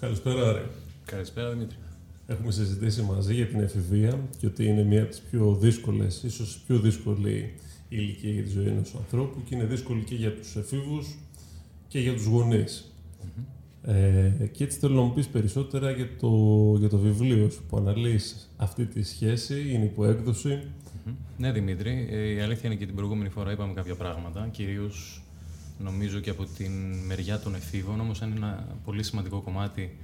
Καλησπέρα, Ρε. Καλησπέρα, Δημήτρη. Έχουμε συζητήσει μαζί για την εφηβεία και ότι είναι μία από τις πιο δύσκολες, ίσως πιο δύσκολη ηλικία για τη ζωή ενός ανθρώπου και είναι δύσκολη και για τους εφήβους και για τους γονείς. Ε, και έτσι θέλω να μου πεις περισσότερα για το, για το βιβλίο σου που αναλύεις αυτή τη σχέση, είναι υποέκδοση. Ναι, Δημήτρη, ε, η αλήθεια είναι και την προηγούμενη φορά είπαμε κάποια πράγματα, κυρίως νομίζω και από την μεριά των εφήβων, όμως είναι ένα πολύ σημαντικό κομμάτι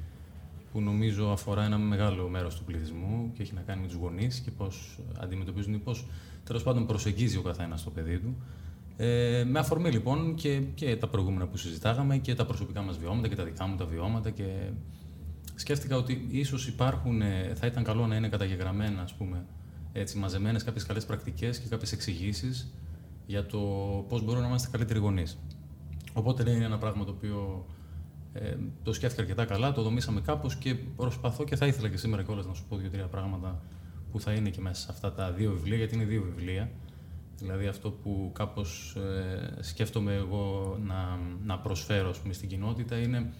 που νομίζω αφορά ένα μεγάλο μέρος του πληθυσμού και έχει να κάνει με τους γονείς και πώς αντιμετωπίζουν ή πώς τέλος πάντων προσεγγίζει ο καθένας το παιδί του. Ε, με αφορμή λοιπόν και, και τα προηγούμενα που συζητάγαμε και τα προσωπικά μας βιώματα και τα δικά μου τα βιώματα και σκέφτηκα ότι ίσως υπάρχουν, ε, θα ήταν καλό να είναι καταγεγραμμένα ας πούμε, έτσι, μαζεμένες κάποιες καλές πρακτικές και κάποιες εξηγήσεις για το πώς μπορούμε να είμαστε καλύτεροι γονείς. Οπότε είναι ένα πράγμα το οποίο ε, το σκέφτηκα αρκετά καλά, το δομήσαμε κάπως και προσπαθώ και θα ήθελα και σήμερα κιόλας να σου πω δύο-τρία πράγματα που θα είναι και μέσα σε αυτά τα δύο βιβλία, γιατί είναι δύο βιβλία. Δηλαδή αυτό που κάπως ε, σκέφτομαι εγώ να, να προσφέρω πούμε, στην κοινότητα είναι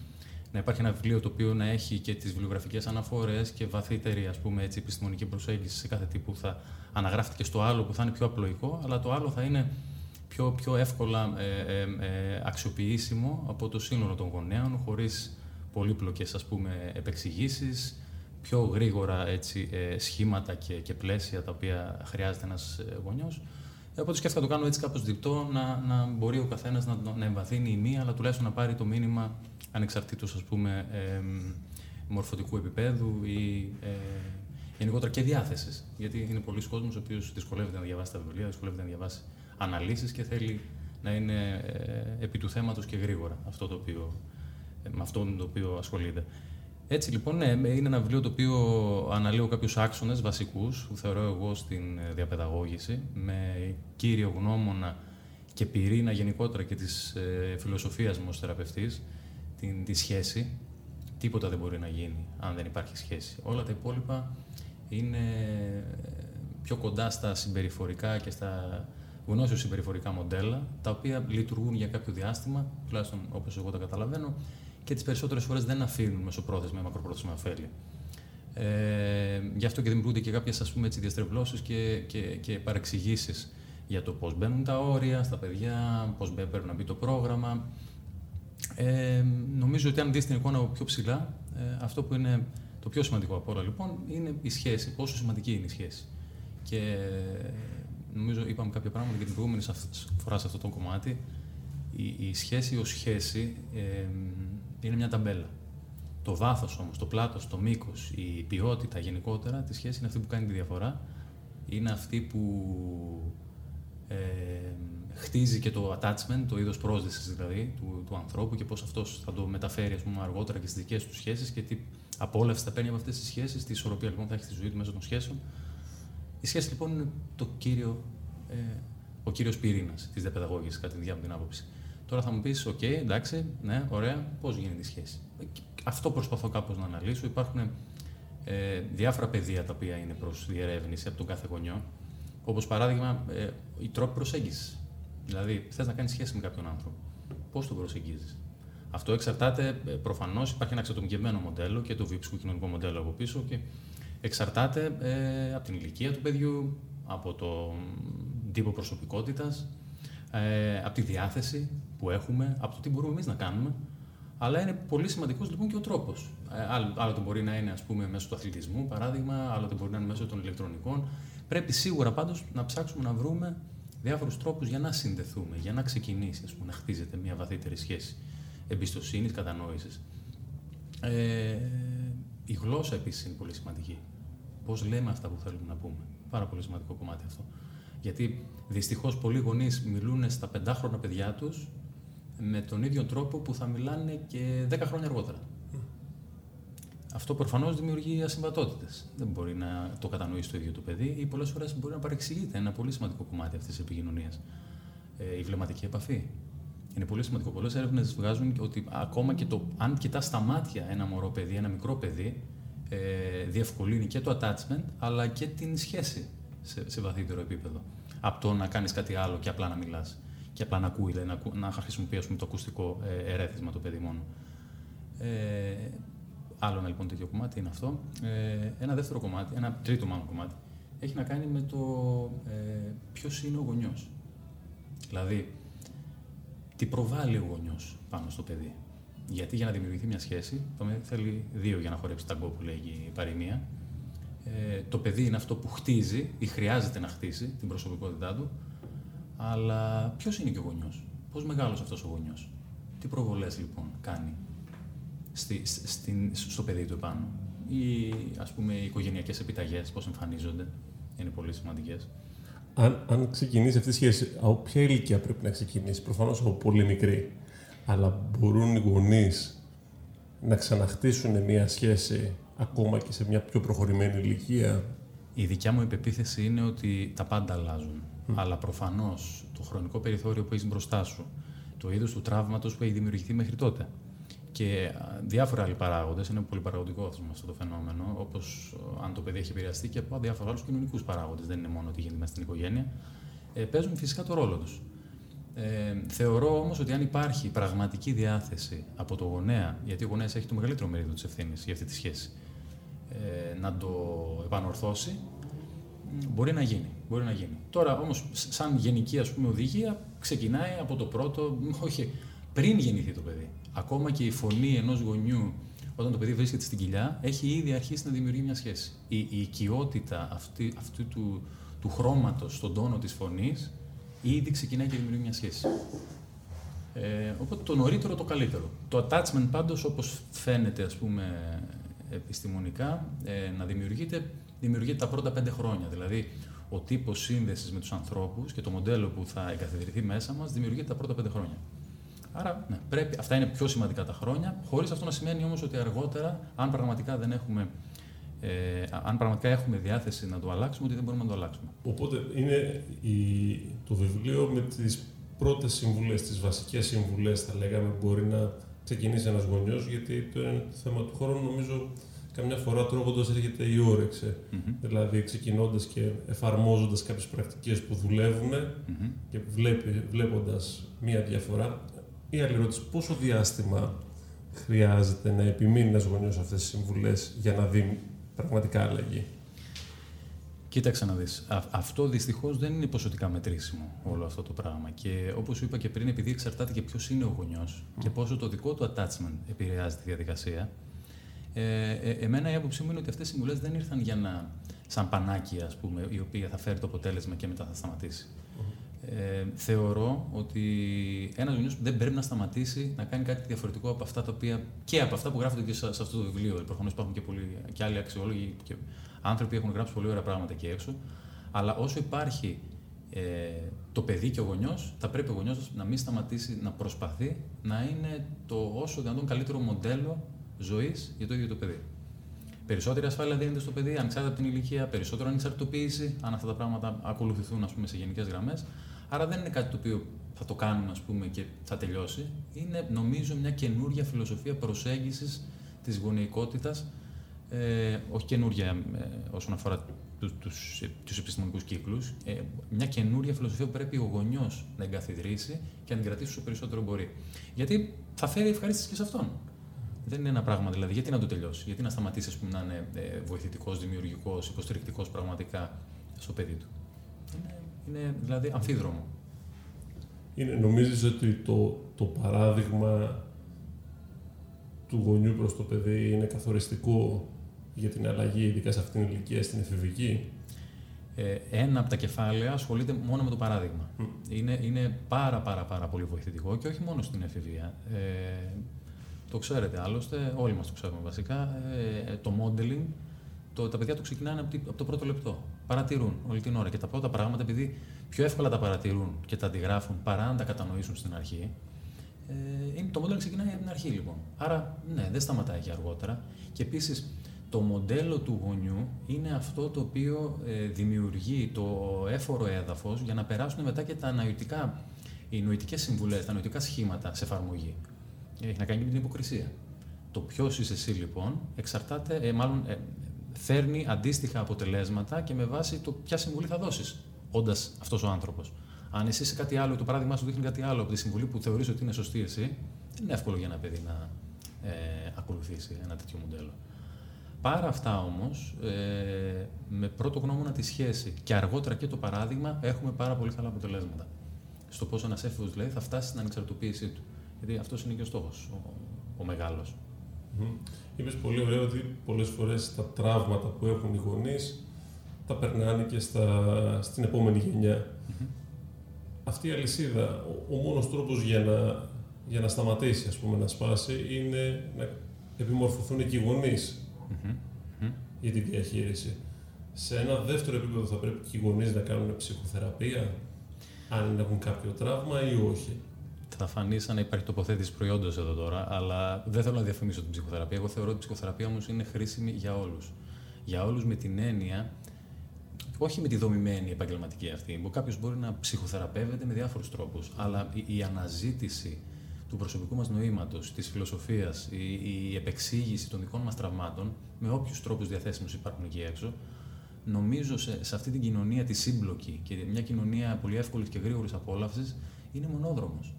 να υπάρχει ένα βιβλίο το οποίο να έχει και τις βιβλιογραφικές αναφορές και βαθύτερη ας πούμε, έτσι, επιστημονική προσέγγιση σε κάθε τι που θα αναγράφεται και στο άλλο που θα είναι πιο απλοϊκό, αλλά το άλλο θα είναι πιο, πιο εύκολα ε, ε, ε αξιοποιήσιμο από το σύνολο των γονέων, χωρίς πολύπλοκες ας πούμε, επεξηγήσεις, πιο γρήγορα έτσι, ε, σχήματα και, και πλαίσια τα οποία χρειάζεται ένας γονιός. Οπότε σκέφτηκα να το κάνω έτσι κάπως διπτό, να, να μπορεί ο καθένας να, να εμβαθύνει η μία, αλλά τουλάχιστον να πάρει το μήνυμα ανεξαρτήτως ας πούμε ε, μορφωτικού επίπεδου ή ε, γενικότερα και διάθεσης. Γιατί είναι πολλοί κόσμος ο οποίος δυσκολεύεται να διαβάσει τα βιβλία, δυσκολεύεται να διαβάσει αναλύσεις και θέλει να είναι ε, επί του θέματος και γρήγορα αυτό το οποίο, ε, με αυτό το οποίο ασχολείται. Έτσι λοιπόν, ναι, είναι ένα βιβλίο το οποίο αναλύω κάποιους άξονες βασικούς που θεωρώ εγώ στην ε, διαπαιδαγώγηση με κύριο γνώμονα και πυρήνα γενικότερα και της ε, φιλοσοφίας μου ως θεραπευτής, την, τη σχέση. Τίποτα δεν μπορεί να γίνει αν δεν υπάρχει σχέση. Όλα τα υπόλοιπα είναι πιο κοντά στα συμπεριφορικά και στα γνώσιο συμπεριφορικά μοντέλα, τα οποία λειτουργούν για κάποιο διάστημα, τουλάχιστον όπως εγώ τα καταλαβαίνω, και τις περισσότερες φορές δεν αφήνουν μεσοπρόθεσμα ή μακροπρόθεσμα ωφέλη. Ε, γι' αυτό και δημιουργούνται και κάποιες διαστρεβλώσεις και, και, και παρεξηγήσεις για το πώς μπαίνουν τα όρια στα παιδιά, πώς πρέπει να μπει το πρόγραμμα. Ε, νομίζω ότι αν δεις την εικόνα πιο ψηλά, ε, αυτό που είναι το πιο σημαντικό από όλα λοιπόν είναι η σχέση. Πόσο σημαντική είναι η σχέση. Και νομίζω είπαμε κάποια πράγματα και την προηγούμενη φορά σε αυτό το κομμάτι. Η, η σχέση ως σχέση ε, είναι μια ταμπέλα. Το βάθος όμως, το πλάτος, το μήκος, η ποιότητα γενικότερα τη σχέση είναι αυτή που κάνει τη διαφορά. Είναι αυτή που ε, χτίζει και το attachment, το είδος πρόσδεσης δηλαδή του, του ανθρώπου και πώς αυτός θα το μεταφέρει ας πούμε, αργότερα και στις δικές του σχέσεις και τι απόλαυση θα παίρνει από αυτές τις σχέσεις, τι ισορροπία λοιπόν θα έχει στη ζωή του μέσω των σχέσεων. Η σχέση λοιπόν είναι το κύριο, ε, ο κύριος πυρήνας της διαπαιδαγώγησης κατά τη διά μου την άποψη. Τώρα θα μου πεις: OK, εντάξει, ναι, ωραία, πώς γίνεται η σχέση; Αυτό προσπαθώ κάπως να αναλύσω. Υπάρχουν ε, διάφορα πεδία τα οποία είναι προς διερεύνηση από τον κάθε γονιό. Όπως παράδειγμα, ε, οι τρόποι προσέγγισης. Δηλαδή, θες να κάνεις σχέση με κάποιον άνθρωπο. Πώς τον προσεγγίζεις; Αυτό εξαρτάται, ε, προφανώς υπάρχει ένα εξατομικευμένο μοντέλο και το βιψικό κοινωνικό μοντέλο από πίσω και εξαρτάται ε, από την ηλικία του παιδιού, από τον τύπο προσωπικότητας, ε, από τη διάθεση που έχουμε, από το τι μπορούμε εμείς να κάνουμε. Αλλά είναι πολύ σημαντικός λοιπόν και ο τρόπος. Ε, άλλο, άλλο το μπορεί να είναι ας πούμε, μέσω του αθλητισμού, παράδειγμα, άλλο το μπορεί να είναι μέσω των ηλεκτρονικών. Πρέπει σίγουρα πάντως να ψάξουμε να βρούμε διάφορους τρόπους για να συνδεθούμε, για να ξεκινήσει ας πούμε, να χτίζεται μια βαθύτερη σχέση εμπιστοσύνης, κατανόησης. Ε, η γλώσσα επίσης είναι πολύ σημαντική. Πώς λέμε αυτά που θέλουμε να πούμε. Πάρα πολύ σημαντικό κομμάτι αυτό. Γιατί δυστυχώς πολλοί γονείς μιλούν στα πεντάχρονα παιδιά τους με τον ίδιο τρόπο που θα μιλάνε και 10 χρόνια αργότερα. Αυτό προφανώς δημιουργεί ασυμβατότητε. Δεν μπορεί να το κατανοήσει το ίδιο το παιδί ή πολλές φορές μπορεί να παρεξηγείται ένα πολύ σημαντικό κομμάτι αυτής της επικοινωνίας. Ε, η βλεμματική επαφή. Είναι πολύ σημαντικό. Πολλές έρευνες βγάζουν ότι ακόμα και το αν κοιτάς στα μάτια ένα μωρό παιδί, ένα μικρό παιδί, ε, διευκολύνει και το attachment αλλά και την σχέση σε, σε βαθύτερο επίπεδο. Από το να κάνεις κάτι άλλο και απλά να μιλάς και απλά να ακούει, δηλαδή να, να χρησιμοποιεί το ακουστικό ε, ερέθισμα το παιδί μόνο. Ε, άλλο ένα λοιπόν τέτοιο κομμάτι είναι αυτό. Ε, ένα δεύτερο κομμάτι, ένα τρίτο μάλλον κομμάτι, έχει να κάνει με το ε, ποιος είναι ο γονιός. Δηλαδή, τι προβάλλει ο γονιός πάνω στο παιδί. Γιατί για να δημιουργηθεί μια σχέση, το θέλει δύο για να χορέψει ταγκό που λέγει η παροιμία. Ε, το παιδί είναι αυτό που χτίζει ή χρειάζεται να χτίσει την προσωπικότητά του, αλλά ποιος είναι και ο γονιός, πώς μεγάλος αυτός ο γονιός, τι προβολές λοιπόν κάνει στη, στην, στο παιδί του επάνω; Ή ας πούμε οι οικογενειακές επιταγές, πώς εμφανίζονται, είναι πολύ σημαντικές. Αν, αν ξεκινήσει αυτή η σχέση, από ποια ηλικία πρέπει να ξεκινήσει, προφανώς από πολύ μικρή, αλλά μπορούν οι γονείς να ξαναχτίσουν μια σχέση ακόμα και σε μια πιο προχωρημένη ηλικία; Η δικιά μου υπεποίθηση είναι ότι τα πάντα αλλάζουν. Αλλά προφανώς το χρονικό περιθώριο που έχεις μπροστά σου, το είδος του τραύματος που έχει δημιουργηθεί μέχρι τότε, και διάφορα άλλοι παράγοντες. Είναι πολύ παραγωγικό αυτό το φαινόμενο, όπως αν το παιδί έχει επηρεαστεί και από διάφορους άλλους κοινωνικούς παράγοντες. Δεν είναι μόνο ότι γίνεται μέσα στην οικογένεια. Ε, παίζουν φυσικά το ρόλο τους. Ε, θεωρώ όμως ότι αν υπάρχει πραγματική διάθεση από το γονέα, γιατί ο γονέας έχει το μεγαλύτερο μερίδιο της ευθύνης για αυτή τη σχέση, ε, να το επανορθώσει, μπορεί να γίνει. Μπορεί να γίνει. Τώρα όμως, σαν γενική ας πούμε, οδηγία, ξεκινάει από το πρώτο, όχι πριν γεννηθεί το παιδί ακόμα και η φωνή ενός γονιού όταν το παιδί βρίσκεται στην κοιλιά, έχει ήδη αρχίσει να δημιουργεί μια σχέση. Η, η οικειότητα αυτή, αυτού του, του χρώματος στον τόνο της φωνής ήδη ξεκινάει και δημιουργεί μια σχέση. Ε, οπότε το νωρίτερο το καλύτερο. Το attachment πάντως όπως φαίνεται ας πούμε επιστημονικά ε, να δημιουργείται, δημιουργείται τα πρώτα πέντε χρόνια. Δηλαδή ο τύπος σύνδεσης με τους ανθρώπους και το μοντέλο που θα εγκαθιδρυθεί μέσα μας δημιουργείται τα πρώτα πέντε χρόνια. Άρα, ναι, πρέπει, αυτά είναι πιο σημαντικά τα χρόνια, χωρίς αυτό να σημαίνει όμως ότι αργότερα, αν πραγματικά δεν έχουμε. Ε, αν πραγματικά έχουμε διάθεση να το αλλάξουμε, ότι δεν μπορούμε να το αλλάξουμε. Οπότε είναι η, το βιβλίο με τις πρώτες συμβουλές, τις βασικές συμβουλές, θα λέγαμε, μπορεί να ξεκινήσει ένας γονιός, γιατί το, είναι το θέμα του χρόνου νομίζω καμιά φορά τρώγοντας έρχεται η όρεξη. Mm-hmm. Δηλαδή, ξεκινώντας και εφαρμόζοντας κάποιες πρακτικές που δουλεύουν mm-hmm. και βλέποντας μία διαφορά, η άλλη ερώτηση, πόσο διάστημα χρειάζεται να επιμείνει ένα γονιό αυτές τις συμβουλές για να δει πραγματικά αλλαγή; Κοίταξε να δεις. αυτό δυστυχώς δεν είναι ποσοτικά μετρήσιμο όλο αυτό το πράγμα. Και όπως σου είπα και πριν, επειδή εξαρτάται και ποιος είναι ο γονιός και πόσο το δικό του attachment επηρεάζει τη διαδικασία, ε, ε, εμένα η άποψή μου είναι ότι αυτές οι συμβουλές δεν ήρθαν για να, σαν πανάκια, ας πούμε, η οποία θα φέρει το αποτέλεσμα και μετά θα σταματήσει. Ε, θεωρώ ότι ένας γονιός δεν πρέπει να σταματήσει να κάνει κάτι διαφορετικό από αυτά τα οποία και από αυτά που γράφονται και σε, αυτό το βιβλίο. Προφανώς υπάρχουν και, πολλοί, και άλλοι αξιόλογοι και άνθρωποι που έχουν γράψει πολύ ωραία πράγματα εκεί έξω. Αλλά όσο υπάρχει ε, το παιδί και ο γονιός, θα πρέπει ο γονιός να μην σταματήσει να προσπαθεί να είναι το όσο δυνατόν καλύτερο μοντέλο ζωής για το ίδιο το παιδί. Περισσότερη ασφάλεια δίνεται στο παιδί, ανεξάρτητα από την ηλικία, περισσότερο ανεξαρτητοποίηση, αν αυτά τα πράγματα ακολουθηθούν ας πούμε, σε γενικές γραμμές. Άρα δεν είναι κάτι το οποίο θα το κάνουμε ας πούμε, και θα τελειώσει. Είναι νομίζω μια καινούργια φιλοσοφία προσέγγισης της γονεϊκότητας, ε, όχι καινούργια ε, όσον αφορά τους, τους, τους επιστημονικούς κύκλους, ε, μια καινούργια φιλοσοφία που πρέπει ο γονιός να εγκαθιδρύσει και να την κρατήσει όσο περισσότερο μπορεί. Γιατί θα φέρει ευχαρίστηση και σε αυτόν. Δεν είναι ένα πράγμα δηλαδή. Γιατί να το τελειώσει, γιατί να σταματήσει πούμε, να είναι ε, βοηθητικός, δημιουργικός, υποστηρικτικός πραγματικά στο παιδί του; Είναι δηλαδή αμφίδρομο. Είναι, νομίζεις ότι το, το παράδειγμα του γονιού προς το παιδί είναι καθοριστικό για την αλλαγή, ειδικά σε αυτήν την ηλικία, στην εφηβική; Ε, ένα από τα κεφάλαια ασχολείται μόνο με το παράδειγμα. Είναι, είναι πάρα, πάρα, πάρα πολύ βοηθητικό και όχι μόνο στην εφηβεία. Ε, το ξέρετε άλλωστε, όλοι μας το ξέρουμε βασικά, ε, το modeling το, τα παιδιά του ξεκινάνε από, το πρώτο λεπτό. Παρατηρούν όλη την ώρα. Και τα πρώτα πράγματα, επειδή πιο εύκολα τα παρατηρούν και τα αντιγράφουν παρά να τα κατανοήσουν στην αρχή, ε, είναι, το μοντέλο ξεκινάει από την αρχή λοιπόν. Άρα, ναι, δεν σταματάει και αργότερα. Και επίσης, το μοντέλο του γονιού είναι αυτό το οποίο ε, δημιουργεί το έφορο έδαφος για να περάσουν μετά και τα ανανοητικά, οι νοητικές συμβουλές, τα νοητικά σχήματα σε εφαρμογή. Έχει να κάνει με την υποκρισία. Το ποιος είσαι εσύ λοιπόν εξαρτάται, ε, μάλλον ε, φέρνει αντίστοιχα αποτελέσματα και με βάση το ποια συμβουλή θα δώσεις, όντας αυτός ο άνθρωπος. Αν εσύ είσαι κάτι άλλο, το παράδειγμα σου δείχνει κάτι άλλο από τη συμβουλή που θεωρείς ότι είναι σωστή εσύ, δεν είναι εύκολο για ένα παιδί να, ε, ακολουθήσει ένα τέτοιο μοντέλο. Παρά αυτά όμως, ε, με πρώτο γνώμονα τη σχέση και αργότερα και το παράδειγμα, έχουμε πάρα πολύ καλά αποτελέσματα. Στο πώς ένας έφηβος δηλαδή θα φτάσει στην ανεξαρτητοποίησή του. Γιατί αυτός είναι και ο στόχος, ο, ο μεγάλος. Mm. Είπες πολύ ωραίο ότι πολλές φορές τα τραύματα που έχουν οι γονείς τα περνάνε και στα, στην επόμενη Αυτή η αλυσίδα, ο, ο μόνος τρόπος για να, για να σταματήσει, ας πούμε, να σπάσει, είναι να επιμορφωθούν και οι γονείς για τη διαχείριση. Σε ένα δεύτερο επίπεδο θα πρέπει και οι γονείς να κάνουν ψυχοθεραπεία, αν έχουν κάποιο τραύμα ή όχι. Θα φανεί σαν να υπάρχει τοποθέτηση προϊόντος εδώ τώρα, αλλά δεν θέλω να διαφημίσω την ψυχοθεραπεία. Εγώ θεωρώ ότι η ψυχοθεραπεία όμως είναι χρήσιμη για όλους. Για όλους με την έννοια, όχι με τη δομημένη επαγγελματική αυτή, που κάποιος μπορεί να ψυχοθεραπεύεται με διάφορους τρόπους, αλλά η, αναζήτηση του προσωπικού μας νοήματος, της φιλοσοφίας, η, η επεξήγηση των δικών μας τραυμάτων, με όποιους τρόπους διαθέσιμους υπάρχουν εκεί έξω, νομίζω σε, σε αυτή την κοινωνία τη σύμπλοκη και μια κοινωνία πολύ εύκολης και γρήγορης απόλαυσης, είναι μονόδρομος.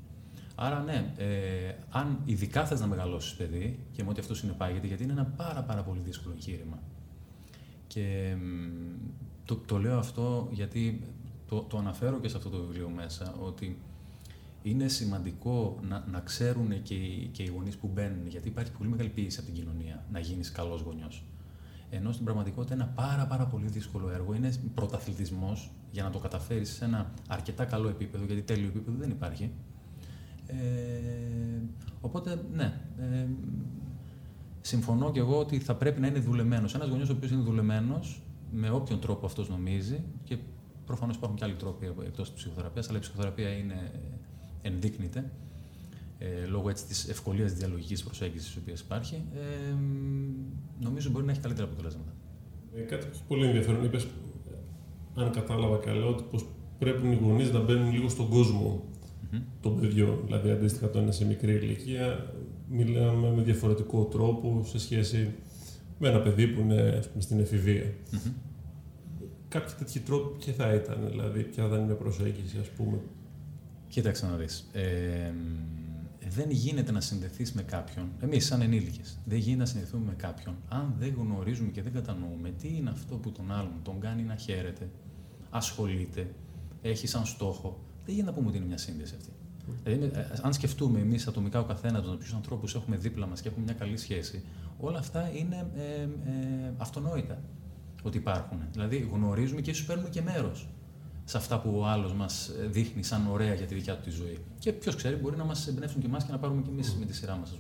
Άρα, ναι, ε, αν ειδικά θες να μεγαλώσεις παιδί, και με ό,τι αυτό συνεπάγεται, γιατί είναι ένα πάρα, πάρα πολύ δύσκολο εγχείρημα. Και το, το λέω αυτό γιατί το, το αναφέρω και σε αυτό το βιβλίο μέσα, ότι είναι σημαντικό να, να ξέρουν και οι, και οι γονείς που μπαίνουν, γιατί υπάρχει πολύ μεγάλη πίεση από την κοινωνία να γίνεις καλός γονιός. Ενώ στην πραγματικότητα είναι ένα πάρα, πάρα πολύ δύσκολο έργο. Είναι πρωταθλητισμός για να το καταφέρεις σε ένα αρκετά καλό επίπεδο, γιατί τέλειο επίπεδο δεν υπάρχει. Ε, οπότε, ναι. Ε, συμφωνώ και εγώ ότι θα πρέπει να είναι δουλεμένος. Ένας γονιός ο οποίος είναι δουλεμένος, με όποιον τρόπο αυτός νομίζει, και προφανώς υπάρχουν και άλλοι τρόποι εκτός της ψυχοθεραπείας, αλλά η ψυχοθεραπεία είναι ενδείκνυται ε, λόγω έτσι της ευκολίας διαλογικής προσέγγισης η οποίας υπάρχει, ε, νομίζω μπορεί να έχει καλύτερα αποτελέσματα. Ε, κάτι που πολύ ενδιαφέρον είπες, αν κατάλαβα καλά, ότι πως πρέπει οι γονείς να μπαίνουν λίγο στον κόσμο mm-hmm. των παιδιών. Δηλαδή, αντίστοιχα το ένα σε μικρή ηλικία, μιλάμε με διαφορετικό τρόπο σε σχέση με ένα παιδί που είναι πούμε, στην εφηβεία. Mm-hmm. Κάποιοι τέτοιοι τρόποι ποια θα ήταν, δηλαδή, ποια θα είναι μια προσέγγιση, ας πούμε. Κοίταξε να δεις. Ε, δεν γίνεται να συνδεθείς με κάποιον, εμείς σαν ενήλικες, δεν γίνεται να συνδεθούμε με κάποιον αν δεν γνωρίζουμε και δεν κατανοούμε τι είναι αυτό που τον άλλον τον κάνει να χαίρεται, ασχολείται, έχει σαν στόχο. Δεν γίνεται να πούμε ότι είναι μια σύνδεση αυτή. Δηλαδή, ε, αν σκεφτούμε εμείς ατομικά ο καθένας του ποιους ανθρώπους έχουμε δίπλα μας και έχουμε μια καλή σχέση, όλα αυτά είναι ε, ε, αυτονόητα ότι υπάρχουν. Δηλαδή, γνωρίζουμε και ίσως παίρνουμε και μέρος σε αυτά που ο άλλος μας δείχνει σαν ωραία για τη δικιά του τη ζωή. Και ποιος ξέρει, μπορεί να μας εμπνεύσουν και εμάς και να πάρουμε και εμείς με τη σειρά μας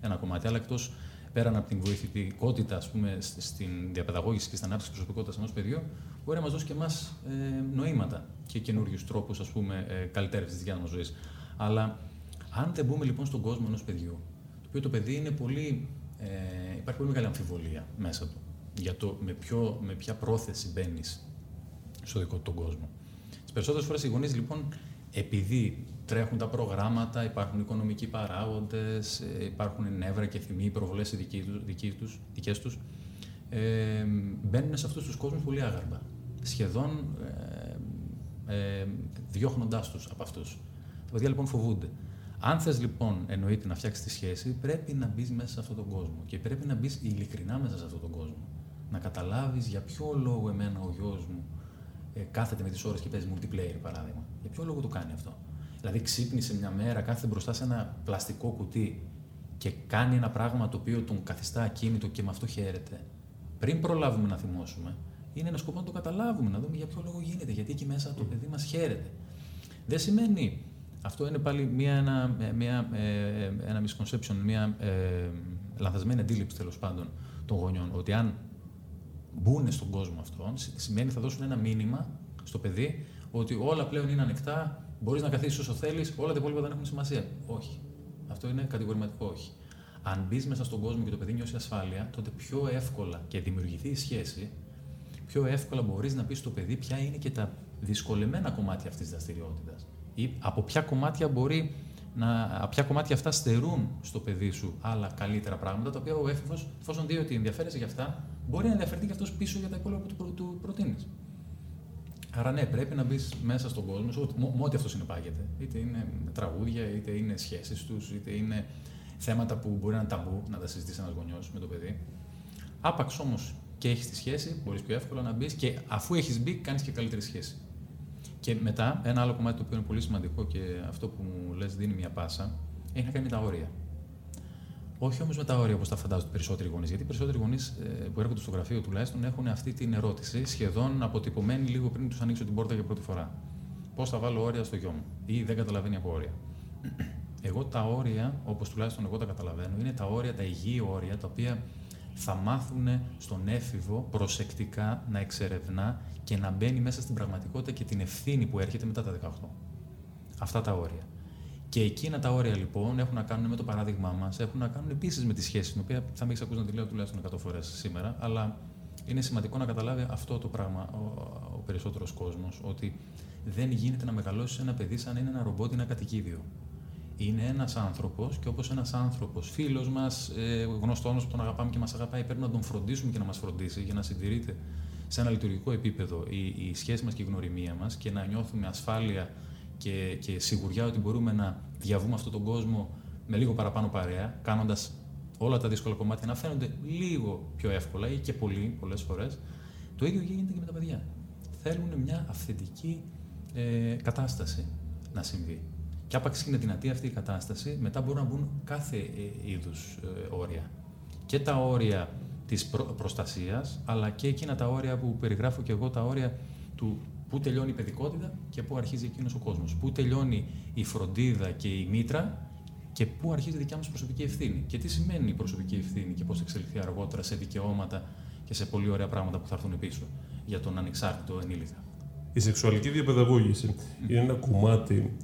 ένα κομμάτι. Αλλά εκτός πέραν από την βοηθητικότητα ας πούμε, στην διαπαιδαγώγηση και στην ανάπτυξη προσωπικότητας ενός παιδιού, μπορεί να μας δώσει και εμάς ε, νοήματα και καινούριους τρόπους ε, καλυτέρευση της δικιάς μας ζωής. Αλλά αν δεν μπούμε λοιπόν στον κόσμο ενός παιδιού, το οποίο το παιδί είναι πολύ. Ε, υπάρχει πολύ μεγάλη αμφιβολία μέσα του για το με, ποιο, με ποια πρόθεση μπαίνεις στο δικό του τον κόσμο περισσότερες φορές οι γονείς λοιπόν, επειδή τρέχουν τα προγράμματα, υπάρχουν οικονομικοί παράγοντες, ε, υπάρχουν νεύρα και θυμοί, προβολές δικές τους, ε, μπαίνουν σε αυτούς τους κόσμους πολύ άγαρμα. Σχεδόν ε, ε, διώχνοντάς τους από αυτούς. Τα παιδιά λοιπόν φοβούνται. Αν θες λοιπόν εννοείται να φτιάξεις τη σχέση, πρέπει να μπεις μέσα σε αυτόν τον κόσμο και πρέπει να μπεις ειλικρινά μέσα σε αυτόν τον κόσμο. Να καταλάβεις για ποιο λόγο εμένα ο γιος μου ε, κάθεται με τις ώρες και παίζει multiplayer, παράδειγμα. Για ποιο λόγο το κάνει αυτό; Δηλαδή, ξύπνησε μια μέρα, κάθεται μπροστά σε ένα πλαστικό κουτί και κάνει ένα πράγμα το οποίο τον καθιστά ακίνητο και με αυτό χαίρεται. Πριν προλάβουμε να θυμώσουμε, είναι ένα σκοπό να το καταλάβουμε, να δούμε για ποιο λόγο γίνεται, γιατί εκεί μέσα το παιδί μας χαίρεται. Δεν σημαίνει. Αυτό είναι πάλι μια, ένα, μια, ε, ένα misconception, μια ε, λανθασμένη αντίληψη τέλος πάντων των γονιών. Ότι αν μπουν στον κόσμο αυτόν, σημαίνει θα δώσουν ένα μήνυμα στο παιδί ότι όλα πλέον είναι ανοιχτά, μπορείς να καθίσεις όσο θέλεις, όλα τα υπόλοιπα δεν έχουν σημασία. Όχι. Αυτό είναι κατηγορηματικό όχι. Αν μπεις μέσα στον κόσμο και το παιδί νιώσει ασφάλεια, τότε πιο εύκολα και δημιουργηθεί η σχέση, πιο εύκολα μπορείς να πεις στο παιδί ποια είναι και τα δυσκολεμένα κομμάτια αυτής της δραστηριότητας. Ή από ποια κομμάτια μπορεί να, από ποια κομμάτια αυτά στερούν στο παιδί σου άλλα καλύτερα πράγματα, τα οποία ο έφηβος, εφόσον δει ότι ενδιαφέρεσαι για αυτά, μπορεί να ενδιαφερθεί και αυτός πίσω για τα υπόλοιπα που του, του προτείνεις. Άρα ναι, πρέπει να μπεις μέσα στον κόσμο, με ό,τι αυτός συνεπάγεται. Είτε είναι τραγούδια, είτε είναι σχέσεις τους, είτε είναι θέματα που μπορεί να είναι ταμπού να τα συζητήσει ένας γονιός με το παιδί. Άπαξ όμως και έχεις τη σχέση, μπορείς πιο εύκολα να μπεις και αφού έχεις μπει, κάνεις και καλύτερη σχέση. Και μετά, ένα άλλο κομμάτι το οποίο είναι πολύ σημαντικό και αυτό που μου λες δίνει μια πάσα, έχει να κάνει με τα όρια. Όχι όμως με τα όρια όπως τα φαντάζονται οι περισσότεροι γονείς. Γιατί οι περισσότεροι γονείς ε, που έρχονται στο γραφείο τουλάχιστον έχουν αυτή την ερώτηση σχεδόν αποτυπωμένη λίγο πριν τους ανοίξω την πόρτα για πρώτη φορά. Πώς θα βάλω όρια στο γιο μου, ή δεν καταλαβαίνει από όρια. Εγώ τα όρια, όπως τουλάχιστον εγώ τα καταλαβαίνω, είναι τα όρια, τα υγιή όρια, τα οποία θα μάθουν στον έφηβο προσεκτικά να εξερευνά και να μπαίνει μέσα στην πραγματικότητα και την ευθύνη που έρχεται μετά τα 18. Αυτά τα όρια. Και εκείνα τα όρια λοιπόν έχουν να κάνουν με το παράδειγμά μας, έχουν να κάνουν επίσης με τη σχέση, την οποία θα με έχεις ακούσει να τη λέω τουλάχιστον 100 φορές σήμερα, αλλά είναι σημαντικό να καταλάβει αυτό το πράγμα ο, ο περισσότερος κόσμος, ότι δεν γίνεται να μεγαλώσεις ένα παιδί σαν να είναι ένα ρομπότ ή ένα κατοικίδιο είναι ένας άνθρωπος και όπως ένας άνθρωπος, φίλος μας, ε, γνωστός μα που τον αγαπάμε και μας αγαπάει, πρέπει να τον φροντίσουμε και να μας φροντίσει για να συντηρείται σε ένα λειτουργικό επίπεδο η, η σχέση μας και η γνωριμία μας και να νιώθουμε ασφάλεια και, και σιγουριά ότι μπορούμε να διαβούμε αυτόν τον κόσμο με λίγο παραπάνω παρέα, κάνοντας όλα τα δύσκολα κομμάτια να φαίνονται λίγο πιο εύκολα ή και πολύ πολλές φορές. Το ίδιο γίνεται και με τα παιδιά. Θέλουν μια αυθεντική ε, κατάσταση να συμβεί. Και άπαξ είναι δυνατή αυτή η κατάσταση, μετά μπορούν να μπουν κάθε ε, είδους ε, όρια. Και τα όρια της προ, προστασίας, αλλά και εκείνα τα όρια που περιγράφω και εγώ, τα όρια του πού τελειώνει η παιδικότητα και πού αρχίζει εκείνος ο κόσμος. Πού τελειώνει η φροντίδα και η μήτρα και πού αρχίζει η δικιά μας προσωπική ευθύνη. Και τι σημαίνει η προσωπική ευθύνη και πώς εξελιχθεί αργότερα σε δικαιώματα και σε πολύ ωραία πράγματα που θα έρθουν πίσω για τον ανεξάρτητο ενήλικα. Η σεξουαλική διαπαιδαγώγηση είναι ένα κομμάτι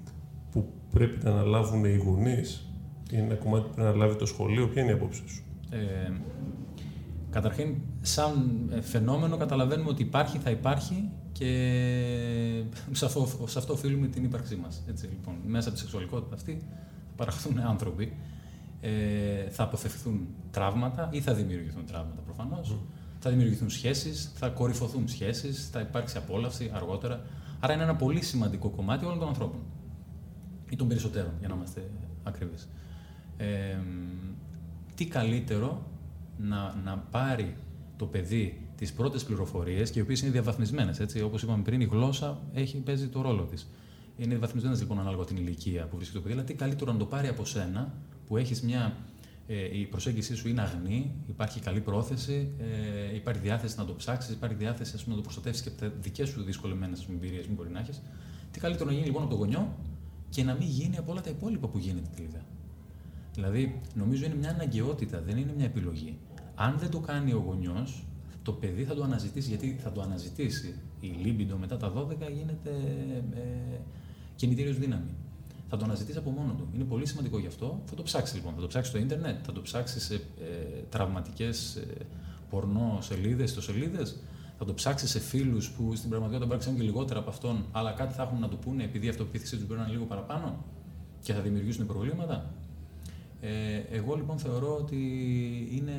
πρέπει να αναλάβουν οι γονείς, είναι ένα κομμάτι που πρέπει να αναλάβει το σχολείο. Ποια είναι η απόψη σου; Ε, καταρχήν, σαν φαινόμενο καταλαβαίνουμε ότι υπάρχει, θα υπάρχει και σε αυτό, σε αυτό οφείλουμε την ύπαρξή μας. Λοιπόν, μέσα από τη σεξουαλικότητα αυτή θα παραχθούν άνθρωποι, ε, θα αποφευχθούν τραύματα ή θα δημιουργηθούν τραύματα προφανώς. Θα δημιουργηθούν σχέσεις, θα κορυφωθούν σχέσεις, θα υπάρξει απόλαυση αργότερα. Άρα είναι ένα πολύ σημαντικό κομμάτι όλων των ανθρώπων ή των περισσότερων, για να είμαστε ακριβείς. Ε, τι καλύτερο να, να πάρει το παιδί τις πρώτες πληροφορίες και οι οποίες είναι διαβαθμισμένες. Όπως είπαμε πριν, η γλώσσα έχει, παίζει το ρόλο της. Είναι διαβαθμισμένες λοιπόν ανάλογα την ηλικία που βρίσκεται το παιδί, αλλά τι καλύτερο να το πάρει από σένα που έχεις μια. Ε, η προσέγγιση σου είναι αγνή, υπάρχει καλή πρόθεση, ε, υπάρχει διάθεση να το ψάξεις, υπάρχει διάθεση πούμε, να το προστατεύσεις και από τα δικές σου δυσκολεμένες εμπειρίες που μπορεί να έχεις. Τι καλύτερο να γίνει λοιπόν από το γονιό και να μην γίνει από όλα τα υπόλοιπα που γίνεται τελικά. Δηλαδή, νομίζω είναι μια αναγκαιότητα, δεν είναι μια επιλογή. Αν δεν το κάνει ο γονιός, το παιδί θα το αναζητήσει, γιατί θα το αναζητήσει. Η λίμπιντο μετά τα 12 γίνεται ε, κινητήριος δύναμη. Θα το αναζητήσει από μόνο του. Είναι πολύ σημαντικό γι' αυτό. Θα το ψάξει λοιπόν. Θα το ψάξει στο ίντερνετ, θα το ψάξει σε ε, τραυματικές ε, πορνό σελίδες, ιστοσελίδε, θα το ψάξει σε φίλους που στην πραγματικότητα μπορεί να ξέρουν και λιγότερα από αυτόν, αλλά κάτι θα έχουν να του πούνε επειδή η αυτοπεποίθησή του μπορεί να είναι λίγο παραπάνω και θα δημιουργήσουν προβλήματα. Ε, εγώ λοιπόν θεωρώ ότι είναι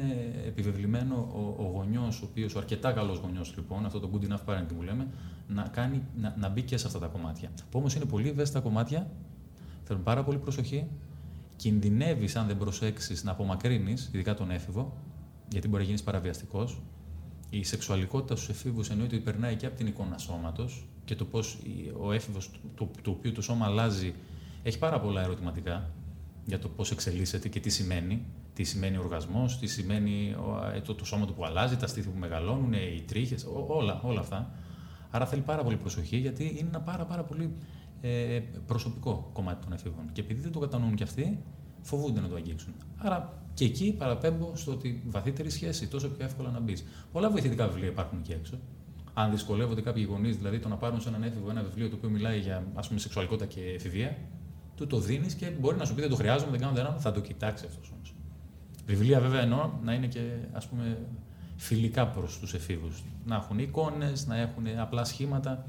επιβεβλημένο ο, ο γονιός, ο οποίος, ο αρκετά καλός γονιός λοιπόν, αυτό το good enough parenting που λέμε, να, κάνει, να, να μπει και σε αυτά τα κομμάτια. Που όμως είναι πολύ ευαίσθητα κομμάτια, θέλουν πάρα πολύ προσοχή, κινδυνεύεις αν δεν προσέξεις να απομακρύνεις, ειδικά τον έφηβο, γιατί μπορεί να γίνεις παραβιαστικός, η σεξουαλικότητα στους εφήβους εννοείται ότι περνάει και από την εικόνα σώματος και το πώς ο έφηβος, το, το οποίο το σώμα αλλάζει, έχει πάρα πολλά ερωτηματικά για το πώς εξελίσσεται και τι σημαίνει. Τι σημαίνει ο οργασμός, τι σημαίνει ε, το, το σώμα του που αλλάζει, τα στήθη που μεγαλώνουν, οι τρίχες, όλα, όλα αυτά. Άρα θέλει πάρα πολύ προσοχή γιατί είναι ένα πάρα, πάρα πολύ ε, προσωπικό κομμάτι των εφήβων. Και επειδή δεν το κατανοούν κι αυτοί, φοβούνται να το αγγίξουν. Άρα και εκεί παραπέμπω στο ότι βαθύτερη σχέση, τόσο πιο εύκολα να μπεις. Πολλά βοηθητικά βιβλία υπάρχουν εκεί έξω. Αν δυσκολεύονται κάποιοι γονείς, δηλαδή το να πάρουν σε έναν έφηβο ένα βιβλίο το οποίο μιλάει για ας πούμε, σεξουαλικότητα και εφηβεία, του το δίνεις και μπορεί να σου πει δεν το χρειάζομαι, δεν κάνω δεν θα το κοιτάξει αυτός όμω. Βιβλία βέβαια εννοώ να είναι και ας πούμε, φιλικά προς τους εφήβους. Να έχουν εικόνες, να έχουν απλά σχήματα.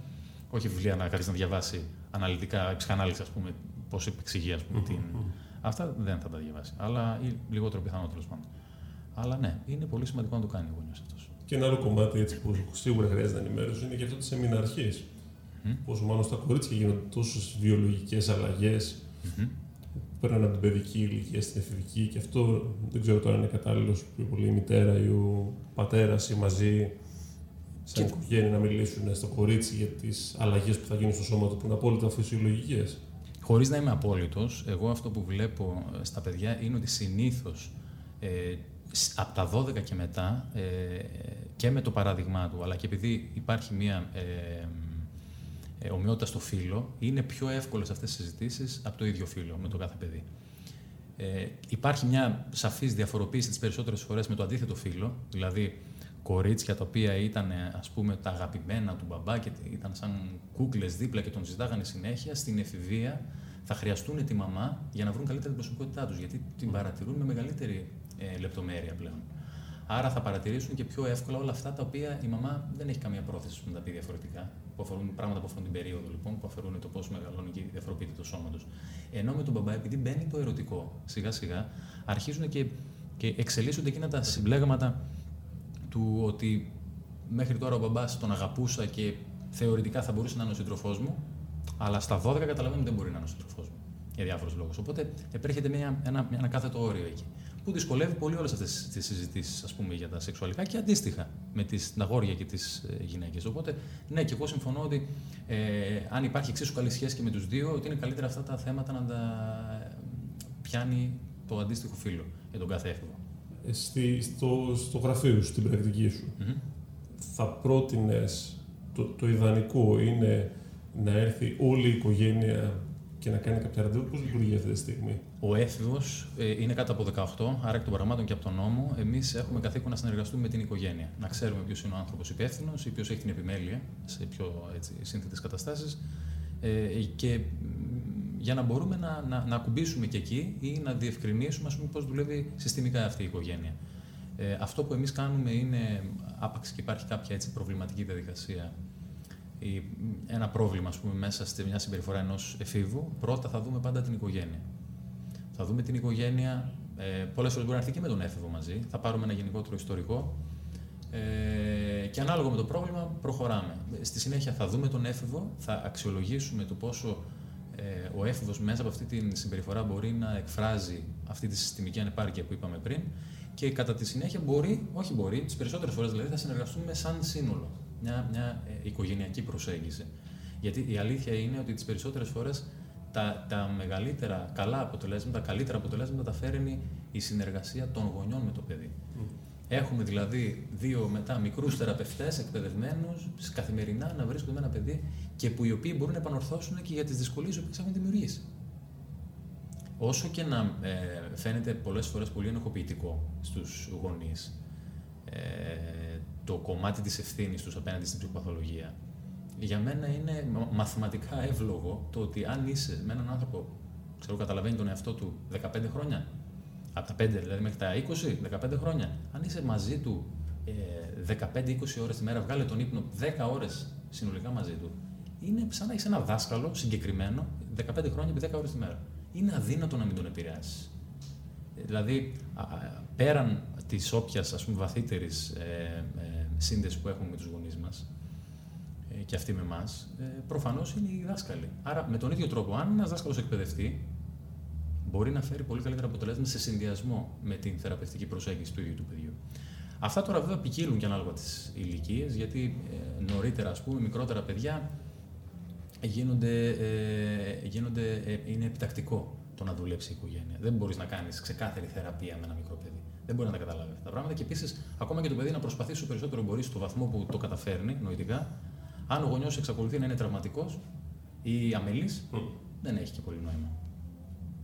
Όχι βιβλία να κάνει να διαβάσει αναλυτικά, ψυχανάλυση, ας πούμε, πώς επεξηγεί ας πούμε, την, Αυτά δεν θα τα διαβάσει. Αλλά ή λιγότερο πιθανό τέλος πάντων. Αλλά ναι, είναι πολύ σημαντικό να το κάνει ο γονιός αυτός. Και ένα άλλο κομμάτι έτσι, που σίγουρα χρειάζεται ενημέρωση είναι και αυτό της σεμιναρχή. Mm. Πόσο μάλλον στα κορίτσια γίνονται τόσες βιολογικές αλλαγές. Mm-hmm. Πέραν από την παιδική ηλικία στην εφηβική και αυτό δεν ξέρω τώρα αν είναι κατάλληλος πιο πολύ η μητέρα ή ο πατέρας ή μαζί σαν και... οικογένεια να μιλήσουν στο κορίτσι για τις αλλαγές που θα γίνουν στο σώμα του που είναι απόλυτα φυσιολογικές. Χωρίς να είμαι απόλυτος, εγώ αυτό που βλέπω ε, στα παιδιά είναι ότι συνήθως ε, από τα 12 και μετά ε, και με το παράδειγμά του, αλλά και επειδή υπάρχει μια ε, ε, ομοιότητα στο φύλλο, είναι πιο εύκολες αυτές τις συζητήσεις από το ίδιο φύλλο με το κάθε παιδί. Ε, υπάρχει μια σαφής διαφοροποίηση τις περισσότερες φορές με το αντίθετο φύλλο, δηλαδή κορίτσια τα οποία ήταν ας πούμε τα αγαπημένα του μπαμπά και ήταν σαν κούκλες δίπλα και τον ζητάγανε συνέχεια, στην εφηβεία θα χρειαστούν τη μαμά για να βρουν καλύτερη την προσωπικότητά τους, γιατί την παρατηρούν με μεγαλύτερη ε, λεπτομέρεια πλέον. Άρα θα παρατηρήσουν και πιο εύκολα όλα αυτά τα οποία η μαμά δεν έχει καμία πρόθεση να τα πει διαφορετικά. Που αφορούν πράγματα που αφορούν την περίοδο λοιπόν, που αφορούν το πώς μεγαλώνει και διαφοροποιείται το σώμα του. Ενώ με τον μπαμπά, επειδή μπαίνει το ερωτικό σιγά σιγά, αρχίζουν και, και εξελίσσονται εκείνα τα συμπλέγματα του ότι μέχρι τώρα ο μπαμπάς τον αγαπούσα και θεωρητικά θα μπορούσε να είναι ο σύντροφός μου, αλλά στα 12 καταλαβαίνω ότι δεν μπορεί να είναι ο σύντροφός μου για διάφορους λόγους. Οπότε επέρχεται μια, ένα, ένα κάθετο όριο εκεί που δυσκολεύει πολύ όλες αυτές τις συζητήσεις για τα σεξουαλικά και αντίστοιχα με τις, τα αγόρια και τις ε, γυναίκες. Οπότε, ναι, και εγώ συμφωνώ ότι ε, αν υπάρχει εξίσου καλή σχέση και με τους δύο, ότι είναι καλύτερα αυτά τα θέματα να τα ε, πιάνει το αντίστοιχο φίλο για τον κάθε έφηβο. Ε, στη, στο, στο γραφείο σου, στην πρακτική σου, θα πρότεινες το, το ιδανικό είναι να έρθει όλη η οικογένεια και να κάνει κάποια ραντεβού. Πώς λειτουργεί αυτή τη στιγμή; Ο έφηβος ε, είναι κάτω από 18, άρα εκ των πραγμάτων και από τον νόμο, εμείς έχουμε καθήκον να συνεργαστούμε με την οικογένεια. Να ξέρουμε ποιος είναι ο άνθρωπος υπεύθυνος ή ποιος έχει την επιμέλεια σε πιο σύνθετες καταστάσεις. Ε, και για να μπορούμε να, να, να ακουμπήσουμε και εκεί ή να διευκρινίσουμε πώς δουλεύει συστημικά αυτή η οικογένεια. Ε, αυτό που εμείς κάνουμε είναι, άπαξ και υπάρχει κάποια έτσι, προβληματική διαδικασία ένα πρόβλημα ας πούμε, μέσα στη μια συμπεριφορά ενός εφήβου, πρώτα θα δούμε πάντα την οικογένεια. Θα δούμε την οικογένεια, ε, πολλές φορές μπορεί να έρθει και με τον έφηβο μαζί. Θα πάρουμε ένα γενικότερο ιστορικό ε, και ανάλογα με το πρόβλημα προχωράμε. Στη συνέχεια θα δούμε τον έφηβο, θα αξιολογήσουμε το πόσο ε, ο έφηβος μέσα από αυτή τη συμπεριφορά μπορεί να εκφράζει αυτή τη συστημική ανεπάρκεια που είπαμε πριν και κατά τη συνέχεια μπορεί, όχι μπορεί, τις περισσότερες φορές δηλαδή θα συνεργαστούμε σαν σύνολο μια, μια ε, οικογενειακή προσέγγιση. Γιατί η αλήθεια είναι ότι τις περισσότερες φορές τα, τα μεγαλύτερα καλά αποτελέσματα, τα καλύτερα αποτελέσματα τα φέρνει η συνεργασία των γονιών με το παιδί. Έχουμε δηλαδή δύο μετά μικρούς θεραπευτές εκπαιδευμένους καθημερινά να βρίσκονται με ένα παιδί και που οι οποίοι μπορούν να επανορθώσουν και για τις δυσκολίες που έχουν δημιουργήσει. Όσο και να ε, φαίνεται πολλές φορές πολύ ενοχοποιητικό στους γονείς, ε, το κομμάτι της ευθύνης τους απέναντι στην ψυχοπαθολογία, για μένα είναι μαθηματικά εύλογο το ότι αν είσαι με έναν άνθρωπο, ξέρω, καταλαβαίνει τον εαυτό του 15 χρόνια, από τα 5 δηλαδή μέχρι τα 20, 15 χρόνια, αν είσαι μαζί του ε, 15-20 ώρες τη μέρα, βγάλε τον ύπνο 10 ώρες συνολικά μαζί του, είναι σαν να έχεις ένα δάσκαλο συγκεκριμένο 15 χρόνια επί 10 ώρες τη μέρα. Είναι αδύνατο να μην τον επηρεάσεις. Δηλαδή, πέραν της όποιας βαθύτερης ε, ε, σύνδεσης που έχουμε με τους γονείς μας ε, και αυτοί με εμάς, ε, προφανώς είναι οι δάσκαλοι. Άρα, με τον ίδιο τρόπο, αν ένας δάσκαλος εκπαιδευτεί, μπορεί να φέρει πολύ καλύτερα αποτελέσματα σε συνδυασμό με την θεραπευτική προσέγγιση του ίδιου του παιδιού. Αυτά τώρα βέβαια ποικίλουν και ανάλογα τις ηλικίες, γιατί ε, νωρίτερα, ας πούμε, μικρότερα παιδιά γίνονται, ε, γίνονται, ε, είναι επιτακτικό το να δουλέψει η οικογένεια. Δεν μπορείς να κάνεις ξεκάθαρη θεραπεία με ένα μικρό παιδί. Δεν μπορεί να τα καταλάβεις αυτά τα πράγματα. Και επίσης, ακόμα και το παιδί να προσπαθήσει όσο περισσότερο μπορεί στο βαθμό που το καταφέρνει νοητικά, αν ο γονιός εξακολουθεί να είναι τραυματικός ή αμελής, δεν έχει και πολύ νόημα.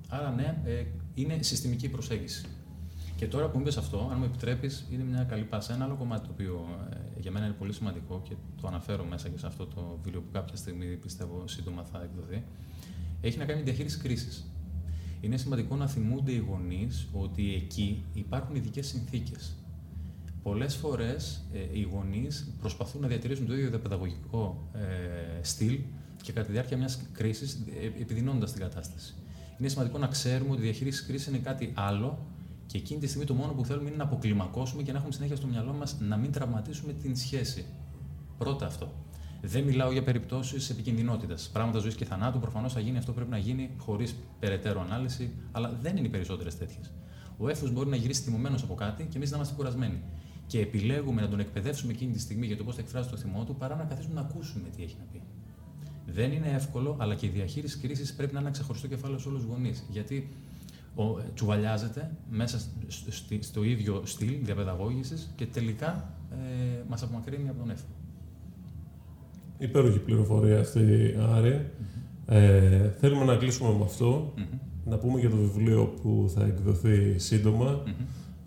Άρα, ναι, ε, είναι συστημική προσέγγιση. Και τώρα που μου είπες αυτό, αν μου επιτρέπεις, είναι μια καλή πάσα. Ένα άλλο κομμάτι το οποίο ε, για μένα είναι πολύ σημαντικό και το αναφέρω μέσα και σε αυτό το βίντεο που κάποια στιγμή πιστεύω σύντομα θα εκδοθεί, έχει να κάνει με διαχείριση κρίσης είναι σημαντικό να θυμούνται οι γονείς ότι εκεί υπάρχουν ειδικές συνθήκες. Πολλές φορές ε, οι γονείς προσπαθούν να διατηρήσουν το ίδιο παιδαγωγικό ε, στυλ και κατά τη διάρκεια μιας κρίσης ε, επιδεινώνοντα την κατάσταση. Είναι σημαντικό να ξέρουμε ότι η διαχείριση κρίσης είναι κάτι άλλο και εκείνη τη στιγμή το μόνο που θέλουμε είναι να αποκλιμακώσουμε και να έχουμε συνέχεια στο μυαλό μας να μην τραυματίσουμε την σχέση. Πρώτα αυτό. Δεν μιλάω για περιπτώσεις επικινδυνότητας. Πράγματα ζωής και θανάτου προφανώς θα γίνει αυτό πρέπει να γίνει χωρίς περαιτέρω ανάλυση, αλλά δεν είναι οι περισσότερες τέτοιες. Ο έφο μπορεί να γυρίσει θυμωμένος από κάτι και εμείς να είμαστε κουρασμένοι. Και επιλέγουμε να τον εκπαιδεύσουμε εκείνη τη στιγμή για το πώς θα εκφράσει το θυμό του παρά να καθίσουμε να ακούσουμε τι έχει να πει. Δεν είναι εύκολο, αλλά και η διαχείριση κρίσης πρέπει να είναι ένα ξεχωριστό κεφάλαιο σε όλους τους γονείς. Γιατί ο, τσουβαλιάζεται μέσα στο, στο ίδιο στυλ διαπαιδαγώγησης και τελικά ε, μας απομακρύνει από τον έφο. Υπέροχη πληροφορία αυτή, Άρη. Ε, θέλουμε να κλείσουμε με αυτό. Να πούμε για το βιβλίο που θα εκδοθεί σύντομα.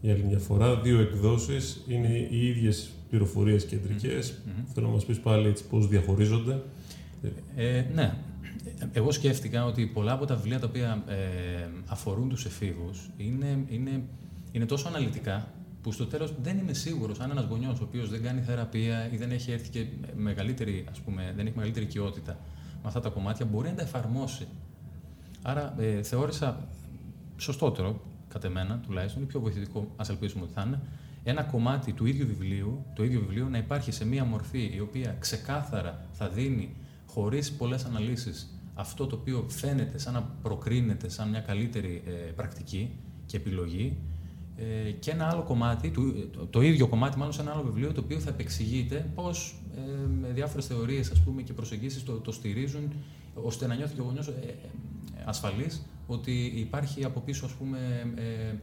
Για άλλη μια φορά, δύο εκδόσεις. Είναι οι ίδιες πληροφορίες κεντρικές. Θέλω να μας πεις πάλι έτσι πώς διαχωρίζονται. Ε, ναι. Εγώ σκέφτηκα ότι πολλά από τα βιβλία τα οποία ε, αφορούν τους εφήβους είναι, είναι, είναι τόσο αναλυτικά που στο τέλος δεν είμαι σίγουρος αν ένας γονιός ο οποίος δεν κάνει θεραπεία ή δεν έχει έρθει και μεγαλύτερη, ας πούμε, δεν έχει μεγαλύτερη οικειότητα με αυτά τα κομμάτια μπορεί να τα εφαρμόσει. Άρα ε, θεώρησα σωστότερο, κατά εμένα τουλάχιστον, ή πιο βοηθητικό, ας ελπίσουμε ότι θα είναι, ένα κομμάτι του ίδιου βιβλίου, το ίδιο βιβλίο να υπάρχει σε μία μορφή η οποία ξεκάθαρα θα δίνει χωρίς πολλές αναλύσεις αυτό το οποίο φαίνεται σαν να προκρίνεται σαν μια καλύτερη ε, πρακτική και επιλογή ε, και ένα άλλο κομμάτι, το, το, ίδιο κομμάτι μάλλον σε ένα άλλο βιβλίο, το οποίο θα επεξηγείται πώς ε, με διάφορες θεωρίες ας πούμε, και προσεγγίσεις το, το στηρίζουν, ώστε να νιώθει και ο γονιός ε, ε, ασφαλής ότι υπάρχει από πίσω ας πούμε, ε,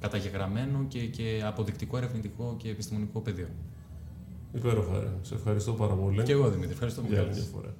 καταγεγραμμένο και, και αποδεικτικό, ερευνητικό και επιστημονικό πεδίο. Υπέροχα. Σε ευχαριστώ πάρα πολύ. Και εγώ Δημήτρη, ευχαριστώ πολύ. Για άλλη μια φορά.